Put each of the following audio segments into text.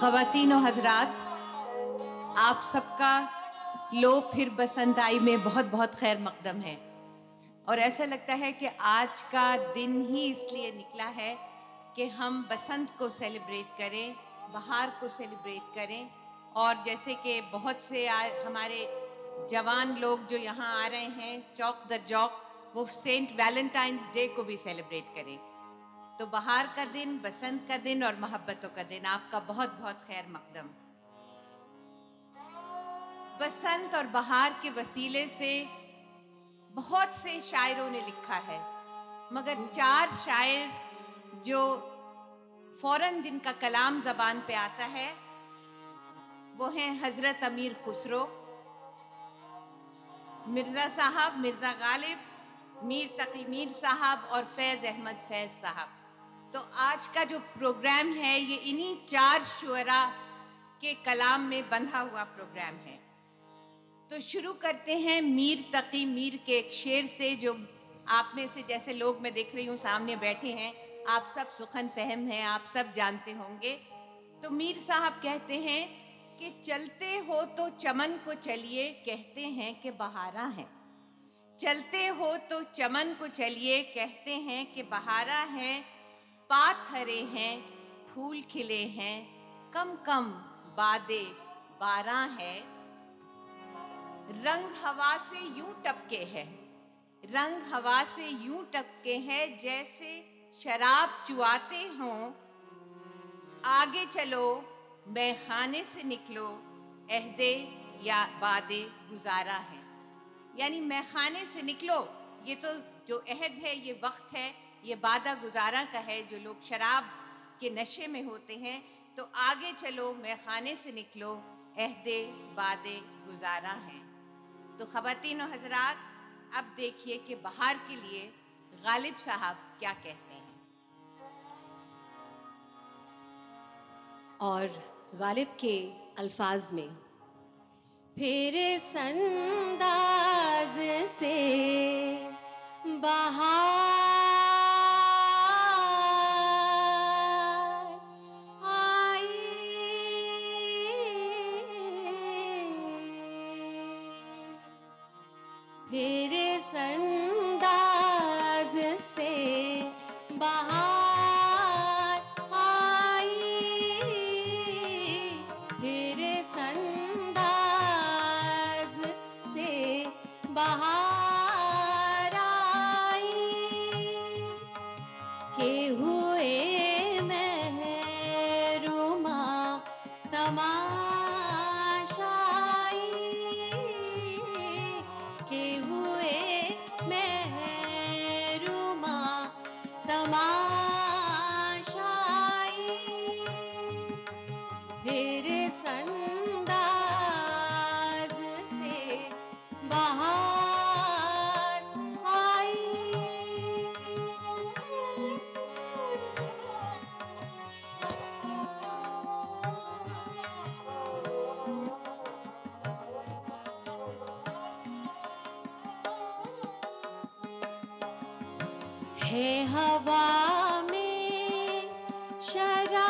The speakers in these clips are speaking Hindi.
ख़वातीन हजरात आप सबका लो फिर बसंत आई में बहुत बहुत खैर मकदम है। और ऐसा लगता है कि आज का दिन ही इसलिए निकला है कि हम बसंत को सेलिब्रेट करें बहार को सेलिब्रेट करें। और जैसे कि बहुत से आ, हमारे जवान लोग जो यहाँ आ रहे हैं चौक दर चौक वो सेंट वैलेंटाइंस डे को भी सेलिब्रेट करें। तो बहार का दिन, बसंत का दिन और मोहब्बतों का दिन। आपका बहुत बहुत खैर मकदम। बसंत और बहार के वसीले से बहुत से शायरों ने लिखा है, मगर चार शायर जो फ़ौरन जिनका कलाम जबान पे आता है, वो हैं हज़रत अमीर खुसरो, मिर्ज़ा साहब, मिर्ज़ा गालिब, मीर तकी मीर साहब और फैज़ अहमद फैज़ साहब। तो आज का जो प्रोग्राम है, ये इन्हीं चार शुरा के कलाम में बंधा हुआ प्रोग्राम है। तो शुरू करते हैं मीर तकी, मीर के एक शेर से, जो आप में से जैसे लोग मैं देख रही हूँ सामने बैठे हैं। आप सब सुखन फहम हैं, आप सब जानते होंगे। तो मीर साहब कहते हैं कि चलते हो तो चमन को चलिए, कहते हैं कि बहारा है। चलते हो तो चमन को चलिए, कहते हैं कि बहारा है। पात हरे हैं, फूल खिले हैं, कम कम बादे बारह है। रंग हवा से यूँ टपके हैं, रंग हवा से यूँ टपके हैं जैसे शराब चुआते हों। आगे चलो, मैं खाने से निकलो, अहदे या बादे गुजारा है। यानी मैं खाने से निकलो, ये तो जो अहद है, ये वक्त है ये बादा गुजारा का है, जो लोग शराब के नशे में होते हैं तो आगे चलो, मैं खाने से निकलो, अहदे बादे गुजारा हैं। तो ख़वातीन हजरात, अब देखिए कि बाहर के लिए गालिब साहब क्या कहते हैं। और गालिब के अल्फाज में, फिर संदाज से बाहर He Oh. है हवा में शरा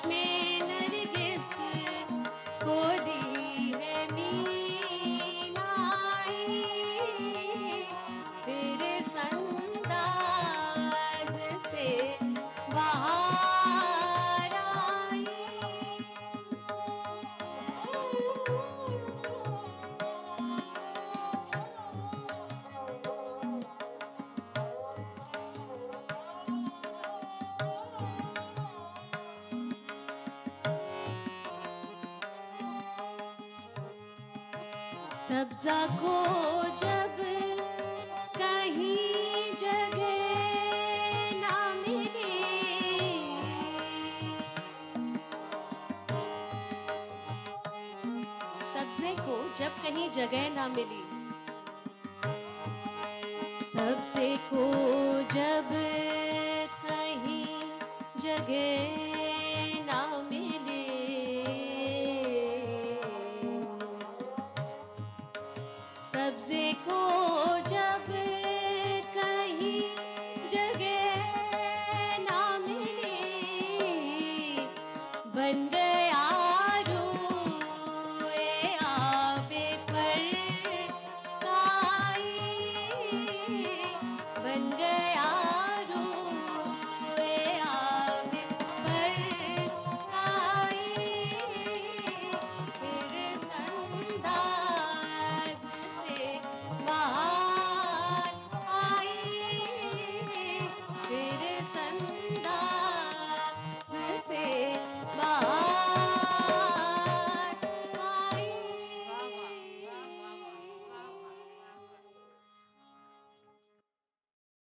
चश्मे सब्जा को जब कहीं जगह ना मिली। सब्जे को जब कहीं जगह ना मिली। सब्जे को जब कहीं जगह सब्जे को